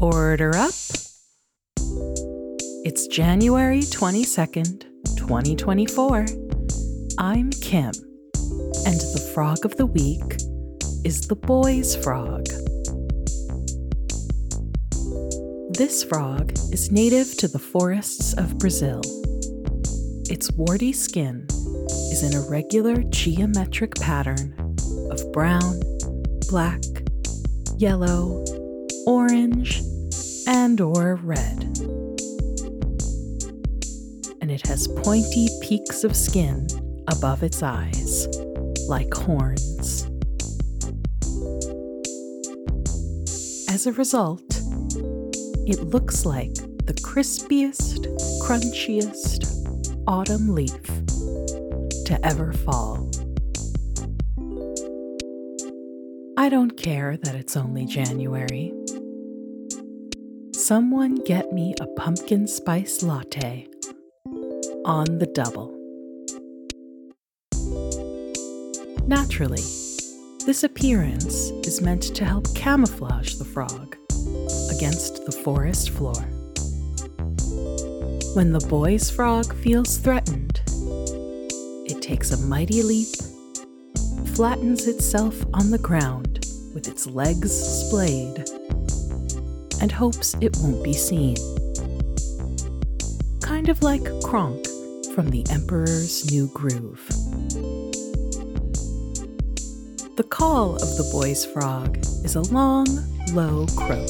Order up. It's January 22nd, 2024. I'm Kim, and the frog of the week is the Boie's frog. This frog is native to the forests of Brazil. Its warty skin is in a regular geometric pattern of brown, black, yellow, orange, and or red. And it has pointy peaks of skin above its eyes, like horns. As a result, it looks like the crispiest, crunchiest autumn leaf to ever fall. I don't care that it's only January. Someone get me a pumpkin spice latte on the double. Naturally, this appearance is meant to help camouflage the frog against the forest floor. When the Boie's frog feels threatened, it takes a mighty leap, flattens itself on the ground with its legs splayed, and hopes it won't be seen. Kind of like Kronk from The Emperor's New Groove. The call of the Boie's frog is a long, low croak.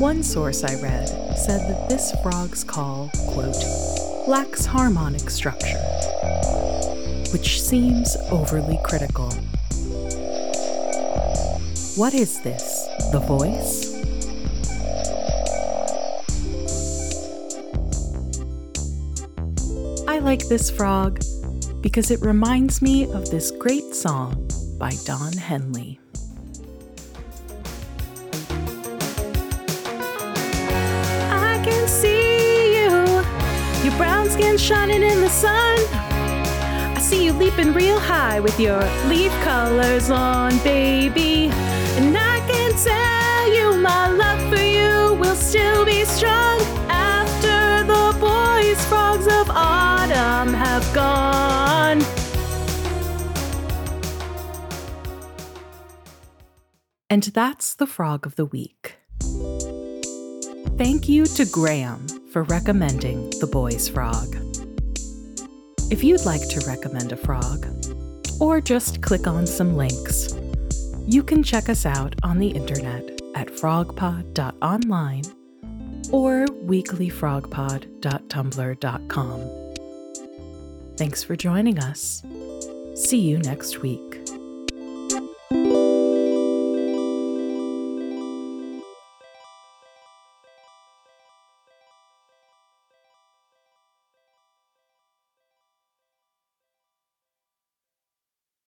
One source I read said that this frog's call, quote, lacks harmonic structure, which seems overly critical. What is this? The voice? I like this frog because it reminds me of this great song by Don Henley. I can see you, your brown skin shining in the sun. See you leaping real high with your leaf colors on, baby. And I can tell you my love for you will still be strong after the boys' frogs of autumn have gone. And that's the frog of the week. Thank you to Graham for recommending The Boie's Frog. If you'd like to recommend a frog, or just click on some links, you can check us out on the internet at frogpod.online or weeklyfrogpod.tumblr.com. Thanks for joining us. See you next week.